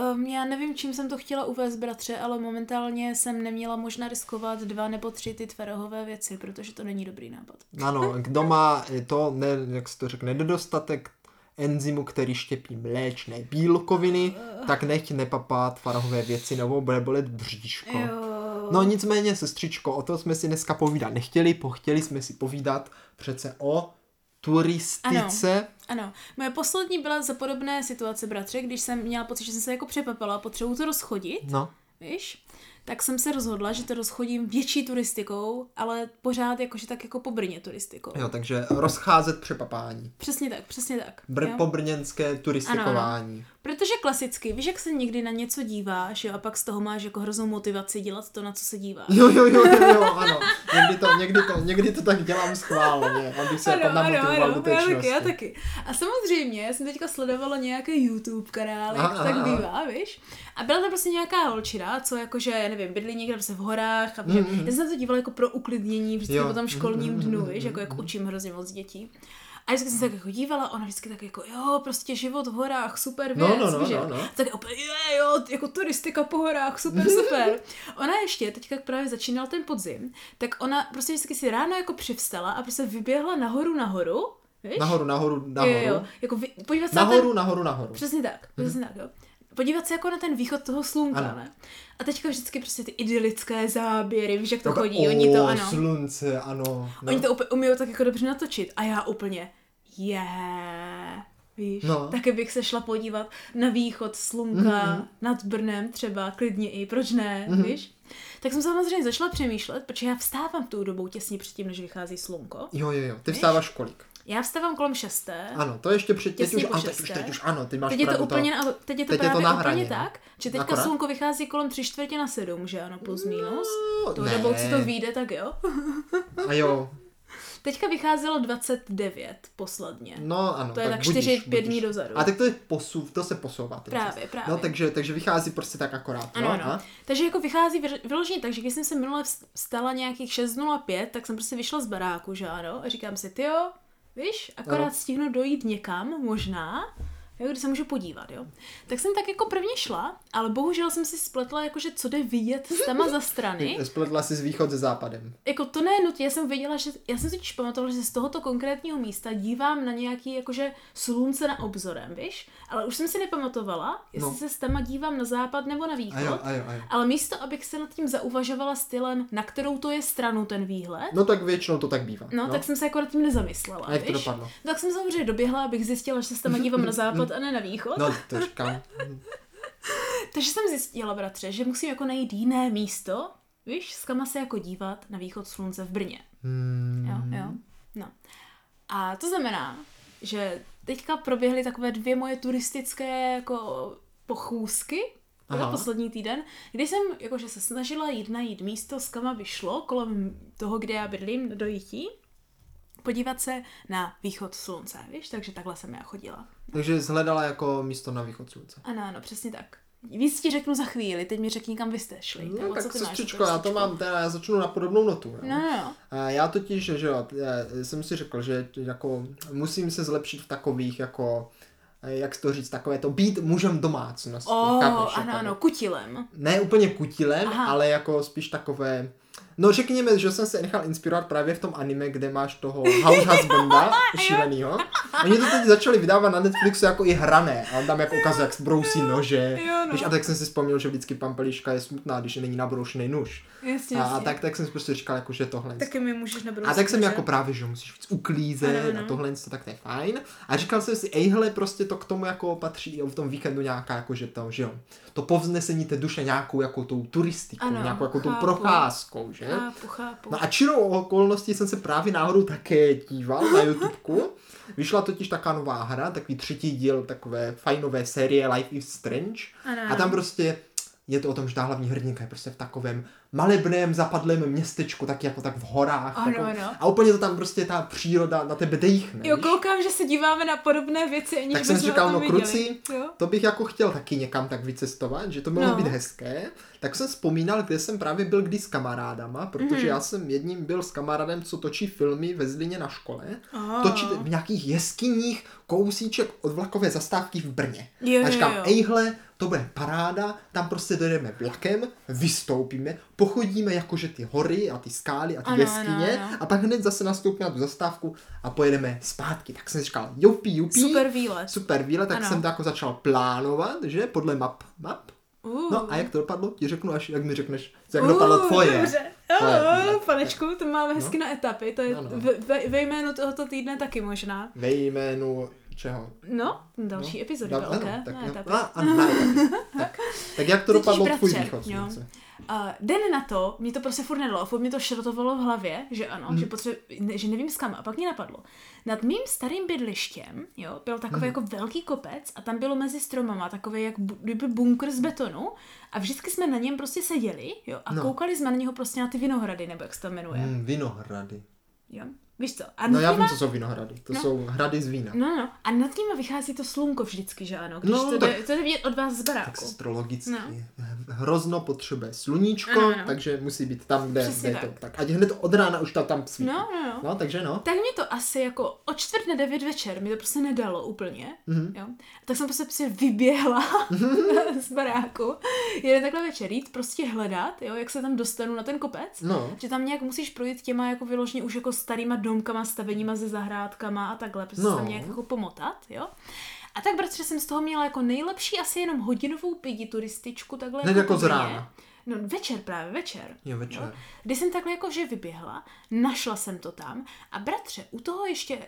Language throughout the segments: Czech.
Um, já nevím, čím jsem to chtěla uvést, bratře, ale momentálně jsem neměla možná riskovat dva nebo tři ty tvarohové věci, protože to není dobrý nápad. Ano, kdo má to, ne, jak se to řekne, nedostatek enzymu, který štěpí mléčné bílkoviny, tak nechť nepapá tvarahové věci nebo bude bolet bříško. Jo. No nicméně, sestřičko, o to jsme si dneska povídat nechtěli, pochtěli jsme si povídat přece o turistice. Ano, moje poslední byla za podobné situace, bratře, když jsem měla pocit, že jsem se jako přepapala, potřebuji to rozchodit, No, víš? Tak jsem se rozhodla, že to rozchodím větší turistikou, ale pořád jakože tak jako po Brně turistikou. jo, takže rozcházet přepapání. Přesně tak, přesně tak. Br- jo? pobrněnské turistikování. Protože klasicky, víš, jak se někdy na něco díváš, jo, a pak z toho máš jako hroznou motivaci dělat to, na co se díváš. Jo, jo, jo, jo, jo, ano. Někdy to, někdy to, někdy to tak dělám schválně, abych se jako namotivoval do té já taky, já taky. A samozřejmě, já jsem teďka sledovala nějaké YouTube kanály, jak to tak bývá, víš? A byla tam prostě nějaká holčina, co jakože, já nevím, bydlí někde prostě v horách a mm, já jsem se na to dívala jako pro uklidnění, vždycky Jo. po tom školním Mm, dnu, mm, víš, mm, jako jak učím hrozně moc dětí. A vždycky jsem se tak jako dívala, ona vždycky tak jako, jo, prostě život v horách, super No, věc, no, no, víš, no, jak? no. Tak je, jo, jako turistika po horách, super, super. Ona ještě, teďka jak právě začínal ten podzim, tak ona prostě vždycky si ráno jako přivstala a prostě vyběhla nahoru nahoru, víš? Nahoru, nahoru, nahoru. Jo, jo, jako vy, podívat se na ten, Nahoru, nahoru, nahoru. Přesně tak, přesně tak, jo. Podívat se jako na ten východ toho slunka, Ano. ne? A teďka vždycky prostě ty idylické záběry, víš, jak to Takové, chodí, oni to, o, ano. slunce, ano. No. Oni to úplně umí tak jako dobře natočit. A já úplně, je, víš, No. taky bych se šla podívat na východ slunka Mhm. nad Brnem třeba, klidně i, proč ne, víš? Tak jsem samozřejmě začala přemýšlet, protože já vstávám tou dobou těsně předtím, než vychází slunko. Jo, jo, jo. Ty Víš? vstáváš kolik? Já vstávám kolem šesté. Ano, to ještě před, teď už, po a, teď už, teď už, ano, ty máš Teď je to pravdu, úplně, na, teď je to teď je to právě na úplně hraně, no. tak, že teďka Akorát? slunko vychází kolem tři čtvrtě na sedm, že ano, plus minus. To ne. dobou, co to vyjde, tak jo. A jo, Teďka vycházelo 29 posledně. no ano. To je tak budíš, 4-5 budíš. dní dozadu. A tak to je posuv, to se posouvá. ten Právě, čas. právě. No, takže, takže vychází prostě tak akorát. Ano, no, ano. A? Takže jako vychází vyloženě tak, že když jsem se minule vstala nějakých 6.05, tak jsem prostě vyšla z baráku, že ano, a říkám si, ty jo, víš, akorát Ano. stihnu dojít někam, možná, jo, kde se můžu podívat, jo. Tak jsem tak jako prvně šla, ale bohužel jsem si spletla, jakože co jde vidět z tama za strany. Spletla si z východ se západem. Jako to ne nutně, já jsem věděla, že já jsem si totiž pamatovala, že z tohoto konkrétního místa dívám na nějaký jakože slunce na obzorem, víš? Ale už jsem si nepamatovala, jestli No. se s tama dívám na západ nebo na východ. A jo, a jo, a jo. Ale místo, abych se nad tím zauvažovala stylem, na kterou to je stranu ten výhled, No tak většinou to tak bývá. no, tak jsem se jako nad tím nezamyslela, A jak to víš? dopadlo? Tak jsem samozřejmě doběhla, abych zjistila, že se tam dívám na západ a ne na východ. No, to říkám. Takže jsem zjistila, bratře, že musím jako najít jiné místo, víš, s kama se jako dívat na východ slunce v Brně. Hmm. Jo, jo. No. A to znamená, že teďka proběhly takové dvě moje turistické jako pochůzky, Aha. Poslední týden, kdy jsem jakože se snažila jít najít místo, s kam by šlo, kolem toho, kde já bydlím, do Jití, podívat se na východ slunce, víš, takže takhle jsem já chodila. Takže zhledala jako místo na východ slunce. Ano, ano, přesně tak. Víc ti řeknu za chvíli, teď mi řekni, kam vy jste šli. No, nebo tak sestřičko, já to mám, teda já začnu na podobnou notu. Jo. No, no, no. A Já totiž, že jo, já jsem si řekl, že jako musím se zlepšit v takových jako eh, jak to říct, takové to být mužem domácnosti. O, chápeš, ano, jako- ano, kutilem. Ne úplně kutilem, Aha. ale jako spíš takové... No řekněme, že jsem se nechal inspirovat právě v tom anime, kde máš toho house husbanda šílenýho. Oni to teď začali vydávat na Netflixu jako i hrané. A on tam jako ukazuje, jak brousí nože. Jo, no. Víš, a tak jsem si vzpomněl, že vždycky pampeliška je smutná, když není nabroušený nůž. Jasně, A, jasně. tak, tak jsem si prostě říkal, jako, že tohle. Taky mi můžeš nabrousit. A tak jsem jako právě, že musíš víc uklízet Ano, ano. a tohle, tak to je fajn. A říkal jsem si, ejhle, prostě to k tomu jako patří v tom víkendu nějaká, jako že to, že jo, to povznesení té duše nějakou jako tou turistikou, Ano, nějakou jako tou chápu. procházkou, že? Chápu, chápu. No a čirou okolností jsem se právě náhodou také díval na YouTubeku. Vyšla totiž taká nová hra, takový třetí díl takové fajnové série Life is Strange. Ano, A tam prostě je to o tom, že ta hlavní hrdinka je prostě v takovém malebném zapadlém městečku, tak jako tak v horách. Ano, takovou- ano. A úplně to tam prostě ta příroda na tebe dejchne. Jo, koukám, že se díváme na podobné věci, aniž Tak jsem si říkal, no kruci, Jo? to bych jako chtěl taky někam tak vycestovat, že to mohlo No. být hezké. Tak jsem vzpomínal, kde jsem právě byl kdy s kamarádama, protože Mhm. já jsem jedním byl s kamarádem, co točí filmy ve Zlíně na škole. Aha. Točí v nějakých jeskyních kousíček od vlakové zastávky v Brně. Jo, a jo, říkám, jo. ejhle, to bude paráda, tam prostě dojdeme vlakem, vystoupíme, pochodíme jakože ty hory a ty skály a ty Ano, jeskyně ano, ano. a pak hned zase nastoupíme na tu zastávku a pojedeme zpátky. Tak jsem říkal, jupi, jupi. Super výlet. Super výlet, tak Ano. jsem to jako začal plánovat, že, podle map, map. Uh. No a jak to dopadlo? Ti řeknu, až jak mi řekneš, jak dopadlo Uh, tvoje. Dobře. Oh, panečku, to máme hezky na etapy, to je Ano. ve, ve, ve jménu tohoto týdne taky možná. Ve jménu čeho? No, další No, epizody da- velké, ano, tak, a, a, etapy. tak. tak jak to dopadlo tvůj východ slunce? Uh, den na to, mě to prostě furt nedalo, furt mě to šrotovalo v hlavě, že ano, Mhm. že, potře- ne, že nevím s kam. A pak mě napadlo, nad mým starým bydlištěm, jo, byl takový Mhm. jako velký kopec a tam bylo mezi stromama takový jak bu- kdyby bunkr z betonu a vždycky jsme na něm prostě seděli, jo, a No. koukali jsme na něho prostě na ty vinohrady, nebo jak se to jmenuje, Hmm, vinohrady. jo. Víš co? A No já vím, co jsou vinohrady. To No. jsou hrady z vína. no, no, a nad nimi vychází to slunko vždycky, že ano, když No, to, tak- jde, to jde vidět od vás z Tak baráku. astrologicky. No. Hrozno potřebuje sluníčko, Ano, ano. takže musí být tam, kde, Přesně kde je to. tak. Tak ať hned od rána už tam, tam svítí. No, no, no. no, takže no. Tak mě to asi jako o čtvrt na devět večer mi to prostě nedalo úplně, Mhm. jo. Tak jsem prostě, prostě vyběhla z baráku. Jeden takhle večer jít, prostě hledat, jo, jak se tam dostanu na ten kopec. No. Že tam nějak musíš projít těma jako vyloženě už jako starýma domkama, staveníma ze zahrádkama a takhle, prostě No. se tam nějak jako pomotat, jo. A tak, bratře, jsem z toho měla jako nejlepší asi jenom hodinovou pidi turističku, takhle Hned jako po z rána. No večer právě, večer. Jo, večer. Kdy jsem takhle jako že vyběhla, našla jsem to tam a bratře, u toho ještě,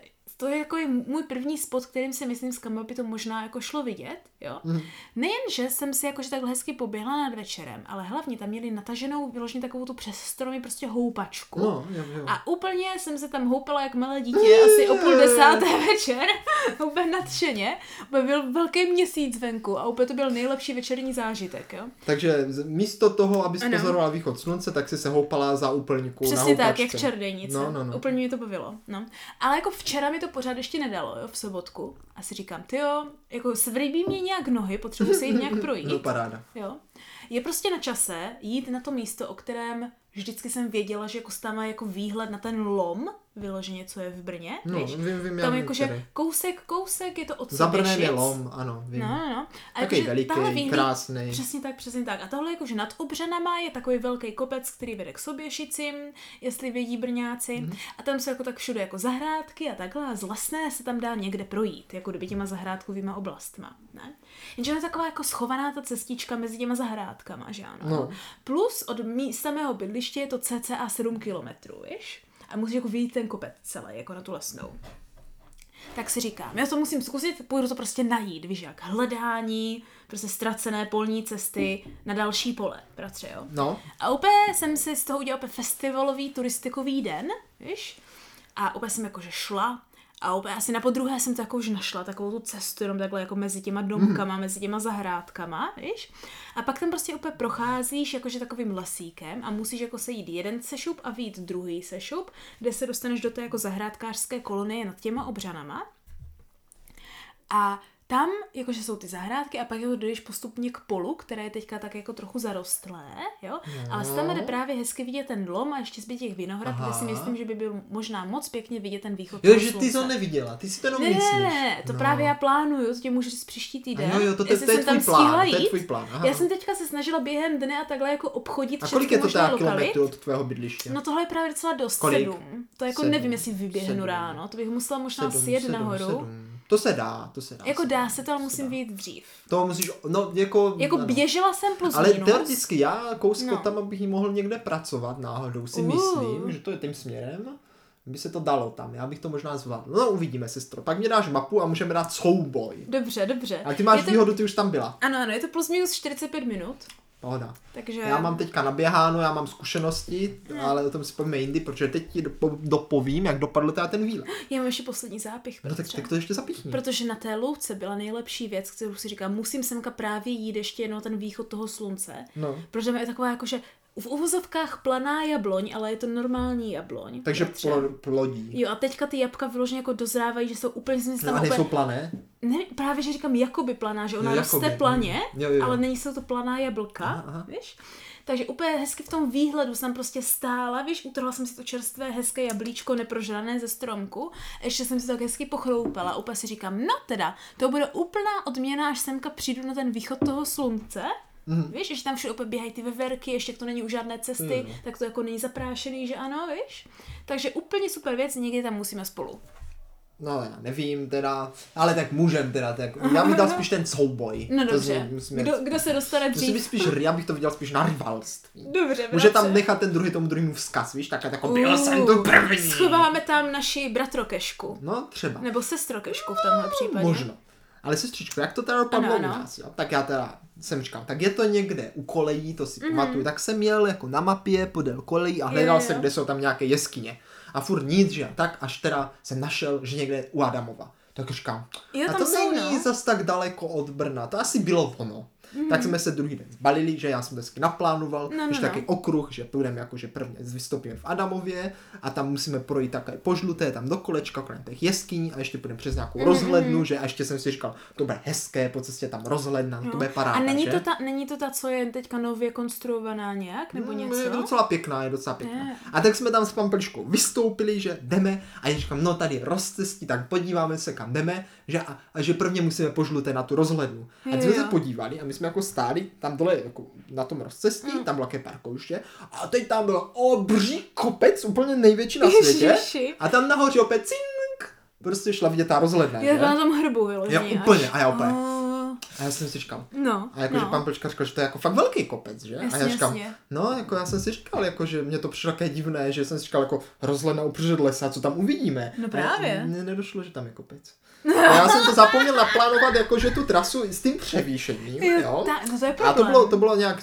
to je jako je můj první spot, kterým si myslím, kam by to možná jako šlo vidět, jo. Mhm. Nejen, že jsem si jakože takhle hezky poběhla nad večerem, ale hlavně tam měli nataženou vyloženě takovou tu přes stromy prostě houpačku. No, jo, jo. A úplně jsem se tam houpala jak malé dítě, asi o půl desáté večer, úplně nadšeně. Byl velký měsíc venku a úplně to byl nejlepší večerní zážitek, jo. Takže z- místo toho, Ano. pozorovala východ slunce, tak si se houpala za úplňku na Přesně tak, houpačce. jak čarodějnice. No, no, no. Úplně mě to bavilo. No. Ale jako včera mi to pořád ještě nedalo, jo, v sobotku. A si říkám, ty jo, jako svrbí mě nějak nohy, potřebuji se jít nějak projít. No, paráda. Jo. Je prostě na čase jít na to místo, o kterém vždycky jsem věděla, že jako tam má jako výhled na ten lom, vyloženě, co je v Brně. No, víš? vím, vím, Tam jakože kousek, kousek je to od Za Brnem je lom, ano, vím. No, no, no. A Taky jakože veliký, tahle výhled- krásný. Přesně tak, přesně tak. A tohle jakože nad Obřanama je takový velký kopec, který vede k Soběšicím, jestli vědí Brňáci. Mhm. A tam jsou jako tak všude jako zahrádky a takhle a z Lesné se tam dá někde projít, jako kdyby těma zahrádkovýma oblastma. Ne? Jenže je taková jako schovaná ta cestička mezi těma zahrádkama, že ano. No. Plus od místa mého bydliště je to cca 7 kilometrů, víš? A musíš jako vidět ten kopec celý, jako na tu lesnou. Tak si říkám, já to musím zkusit, půjdu to prostě najít, víš jak, hledání, prostě ztracené polní cesty na další pole, bratře, jo. No, A úplně jsem si z toho udělala úplně festivalový turistikový den, víš? A úplně jsem jakože šla a úplně asi na podruhé jsem to jako už našla, takovou tu cestu jenom takhle jako mezi těma domkama, mezi těma zahrádkama, víš? A pak tam prostě úplně procházíš jakože takovým lesíkem a musíš jako sejít jeden sešup a vít druhý sešup, kde se dostaneš do té jako zahrádkářské kolonie nad těma obřanama. A tam, jakože jsou ty zahrádky a pak jako dojdeš postupně k polu, které je teďka tak jako trochu zarostlé, jo? Ale tam jde právě hezky vidět ten lom a ještě zbyt těch vinohrad, kde si myslím, že by byl možná moc pěkně vidět ten východ jo, že ty to neviděla, ty si to jenom Ne, ne, myslíš. ne, ne, to no. právě já plánuju, to tě můžu říct příští týden. Jo, jo, to, jestli to je tam tvůj stihla plán, to je tvůj plán. Aha. Já jsem teďka se snažila během dne a takhle jako obchodit A kolik je to teda kilometrů od tvého bydliště? No tohle je právě docela dost, Kolik? sedm. To jako Sedm. nevím, jestli vyběhnu Sedm. ráno, to bych musela možná Sedm, sjet sedm, nahoru. sedm. To se dá, to se dá. Jako se dá se to, ale musím vyjít dřív. To musíš, no jako... Jako ano. běžela jsem plus Ale minus. teoreticky já kousek No. tam, abych mohl někde pracovat náhodou, si Uh. myslím, že to je tím směrem. By se to dalo tam, já bych to možná zvládl. No uvidíme, sestro. Pak mi dáš mapu a můžeme dát souboj. Dobře, dobře. Ale ty máš je to... výhodu, ty už tam byla. Ano, ano, je to plus minus 45 minut, Pohoda. takže... Já mám teďka naběháno, já mám zkušenosti, ale o tom si povíme jindy, protože teď ti dopo- dopovím, jak dopadl teda ten výlet. Já mám ještě poslední zápich, No tak, tak to ještě zapichni. Protože na té louce byla nejlepší věc, kterou si říkám, musím semka právě jít ještě jednou ten východ toho slunce. No. Protože je taková jako, že v uvozovkách planá jabloň, ale je to normální jabloň. Takže plo, plodí. Jo, a teďka ty jabka vyloženě jako dozrávají, že jsou úplně, No a úplně, nejsou plané? Ne, právě, že říkám jakoby planá, že ona Jo, roste planě, mm. Jo, jo. ale není jsou to planá jablka, Aha, aha. víš? takže úplně hezky v tom výhledu jsem prostě stála, víš, utrhla jsem si to čerstvé, hezké jablíčko neprožrané ze stromku, ještě jsem si to tak hezky pochroupala, úplně si říkám, no teda, to bude úplná odměna, až semka přijdu na ten východ toho slunce, Mm. Víš, že tam všude opět běhají ty veverky, ještě to není u žádné cesty, mm. tak to jako není zaprášený, že ano, víš? Takže úplně super věc, někdy tam musíme spolu. No já nevím teda, ale tak můžem teda, tak já bych dal spíš ten souboj. No dobře, musíme, kdo, kdo se dostane dřív? Musím spíš, já bych to viděl spíš na rivalství. Dobře, Může tam nechat ten druhý tomu druhému vzkaz, víš, tak jako byl jsem tu první. Schováme tam naši bratrokešku. No třeba. Nebo sestrokešku v tomhle případě. Možno. Ale sestřičko, jak to teda dopadlo u nás, jo? Tak já teda jsem říkal, tak je to někde u kolejí, to si mm-hmm. pamatuju, tak jsem měl jako na mapě podél kolejí a hledal jsem, kde jsou tam nějaké jeskyně. A furt nic, že tak až teda jsem našel, že někde u Adamova. Tak říkám, jo, a to jsou, není no. zas tak daleko od Brna, to asi bylo ono. Mm-hmm. Tak jsme se druhý den zbalili, že já jsem vždycky naplánoval, no, no, že no. taky okruh, že půjdeme jako, že prvně vystoupíme v Adamově a tam musíme projít také požluté tam do kolečka kolem těch jeskyní a ještě půjdeme přes nějakou mm-hmm. rozhlednu, že a ještě jsem si říkal, to bude hezké, po cestě tam rozhledna, no. to bude paráda, A není že? to, ta, není to ta, co je teďka nově konstruovaná nějak, nebo něco? Je docela pěkná, je docela pěkná. Je. A tak jsme tam s pampeličkou vystoupili, že jdeme a já říkám, no tady rozcestí, tak podíváme se kam jdeme, že a, a že prvně musíme požluté na tu rozhlednu. A jsme se podívali a my jsme jako stáli tam dole jako na tom rozcestí, mm. tam bylo jaké parkoviště a teď tam byl obří kopec, úplně největší na světě Ježiši. a tam nahoře opět cink, prostě šla vidět ta rozhledna. Je na tom hrbu, vyloženě. Jo, úplně, a já opět. A já jsem si říkal. No, a jako, no. že pan Plčka říkal, že to je jako fakt velký kopec, že? Jasně, a já říkám, jasně. no, jako já jsem si říkal, jako, že mě to přišlo také divné, že jsem si říkal, jako rozhledna uprostřed lesa, co tam uvidíme. No právě. Mně nedošlo, že tam je kopec. A já jsem to zapomněl naplánovat jakože tu trasu s tím převýšením, jo. Ta, no to je a to bylo, to bylo nějak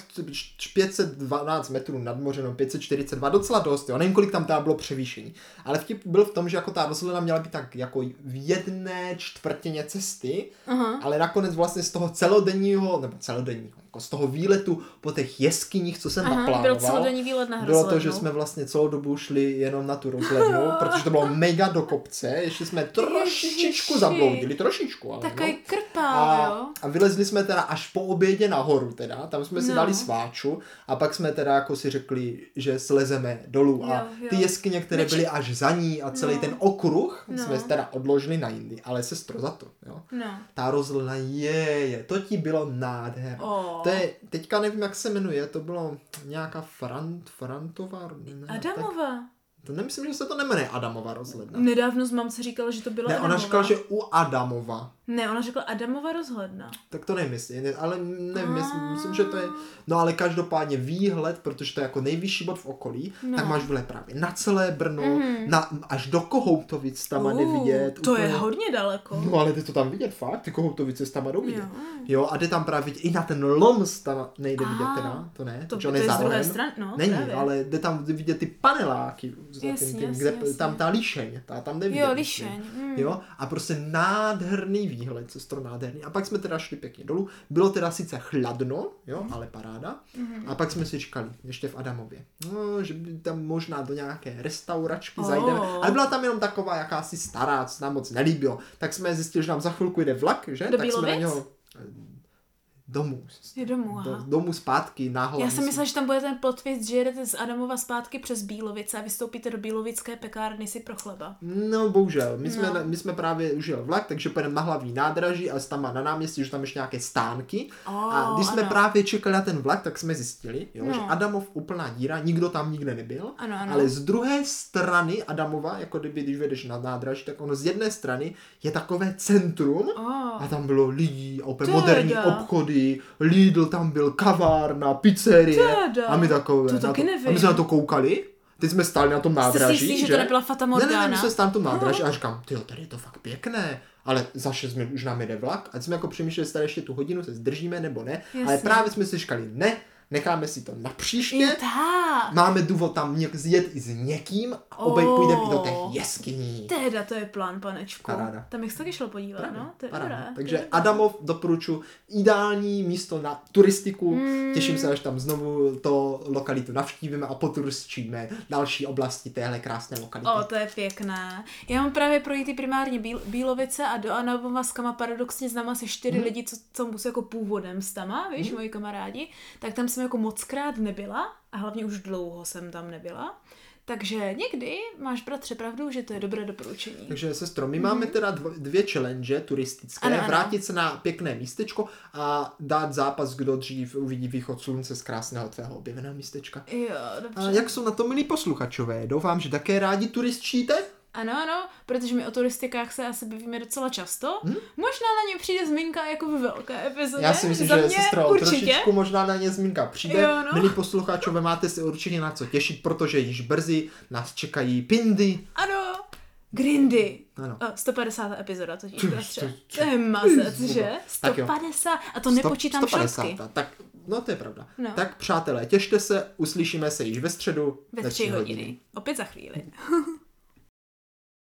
512 metrů nad mořem, no 542, docela dost, jo. Nevím, kolik tam teda bylo převýšení. Ale vtip byl v tom, že jako ta rozhledna měla být tak jako v jedné čtvrtině cesty, uh-huh. ale nakonec vlastně z toho celodenního, nebo celodenního, jako z toho výletu po těch jeskyních, co jsem Aha, naplánoval, byl celodenní výlet na bylo to, že jsme vlastně celou dobu šli jenom na tu rozhlednu, protože to bylo mega do kopce, ještě jsme trošičičku zabloudili, trošičku, ale Takový no. krpál, a, jo. a vylezli jsme teda až po obědě nahoru teda, tam jsme si No. dali sváču a pak jsme teda jako si řekli, že slezeme dolů a Jo, jo. ty jeskyně, které Neči- byly až za ní a celý No. ten okruh No. jsme teda odložili na jindy, ale sestro za to, jo. No. Ta rozhledna je, je, to ti bylo nádherné. O. To je, teďka nevím, jak se jmenuje, to bylo nějaká Frant, Frantová, ne, Tak, Adamova. To nemyslím, že se to nemenuje Adamova rozhledna. Nedávno s mamce říkala, že to byla Ne, Adamova. ona říkala, že u Adamova. Ne, ona řekla Adamova rozhledna. Tak to nemyslím, ne, ale nevím, A. myslím, že to je, no ale každopádně výhled, protože to je jako nejvyšší bod v okolí, No. tak máš výhled právě na celé Brno, Mhm. na, až do Kohoutovic tam jde Uh, vidět. To je úplně- hodně daleko. No ale jde to tam vidět fakt, ty Kohoutovice tam jdou vidět. Jo. Jo, a jde tam právě vidět, i na ten Loms tam nejde vidět Ah, teda, to ne, To, to je z druhé strany, no Není, právě. ale jde tam vidět ty paneláky, za Jasně, tím, tím, jasně, kde, jasně. tam ta líšeň, ta tam jde vidět. Jo, lišeň. Mm. Jo, a prostě nádherný výhled, sestro nádherný. A pak jsme teda šli pěkně dolů. Bylo teda sice chladno, jo, ale paráda. Mhm. A pak jsme si říkali, ještě v Adamově, no, že by tam možná do nějaké restauračky Oh. zajdeme. Ale byla tam jenom taková jakási stará, co nám moc nelíbilo. Tak jsme zjistili, že nám za chvilku jde vlak, že? Do tak jsme na Bílovic? něho domů. Je domů, aha. Do, domů zpátky hlavní Já jsem myslela, že tam bude ten plot twist, že jedete z Adamova zpátky přes Bílovice a vystoupíte do Bílovické pekárny si pro chleba. No, bohužel. My jsme, No. my jsme právě užil vlak, takže pojedeme na hlavní nádraží a tam na náměstí, že tam ještě nějaké stánky. Oh, a když jsme ano. právě čekali na ten vlak, tak jsme zjistili, jo, No. že Adamov úplná díra, nikdo tam nikde nebyl. Ano, ano. Ale z druhé strany Adamova, jako kdyby, když vedeš na nádraží, tak ono z jedné strany je takové centrum Oh. a tam bylo lidí, a opět moderní obchody, Lidl tam byl, kavárna, pizzerie. Teda. A my takové. To taky to, nevím. A my jsme na to koukali. Teď jsme stáli na tom Jste si nádraží, jistý, že že? to nebyla Fata Ne, ne, ne, Morgana? my jsme stáli na tom nádraží a říkám, ty tady je to fakt pěkné. Ale za 6 minut už nám jede vlak. A jsme jako přemýšleli, jestli tady ještě tu hodinu se zdržíme nebo ne. Ale Jasně. právě jsme si říkali, ne, necháme si to na příště. Máme důvod tam něk- zjet i s někým a obej Oh. půjdeme i do těch jeskyní. Teda to je plán, panečku. Paráda. Tam bych se taky šel podívat, Právě, no? To je paráda. dobré. Takže dobré. Adamov doporučuji ideální místo na turistiku. Mm. Těším se, až tam znovu to lokalitu navštívíme a poturistčíme další oblasti téhle krásné lokality. O, to je pěkné. Já mám právě projít ty primárně Bíl, Bílovice a do Anabova s kama paradoxně znám asi čtyři Mhm. lidi, co, co musí jako původem s tama, víš, moji kamarádi. Tak tam jsme jsem jako moc krát nebyla a hlavně už dlouho jsem tam nebyla. Takže někdy máš bratře pravdu, že to je dobré doporučení. Takže sestro, my máme teda dv- dvě challenge turistické. Ano, ano. Vrátit se na pěkné místečko a dát zápas, kdo dřív uvidí východ slunce z krásného tvého objeveného místečka. Jo, dobře. A jak jsou na to milí posluchačové? Doufám, že také rádi turistčíte? Ano, ano, protože my o turistikách se asi bavíme docela často. Hm? Možná na ně přijde zmínka jako ve velké epizodě. Já si myslím, Za že mě sestro, určitě. trošičku možná na ně zmínka přijde. Jo, no. Milí posluchačové, máte se určitě na co těšit, protože již brzy nás čekají pindy. Ano, Grindy. Ano. A 150. epizoda totiž, To je mazec, že? Tak jo. 150. A to nepočítám 150. šlapky. Tak, no to je pravda. No. Tak přátelé, těšte se, uslyšíme se již ve středu Ve tři hodiny. Opět za chvíli.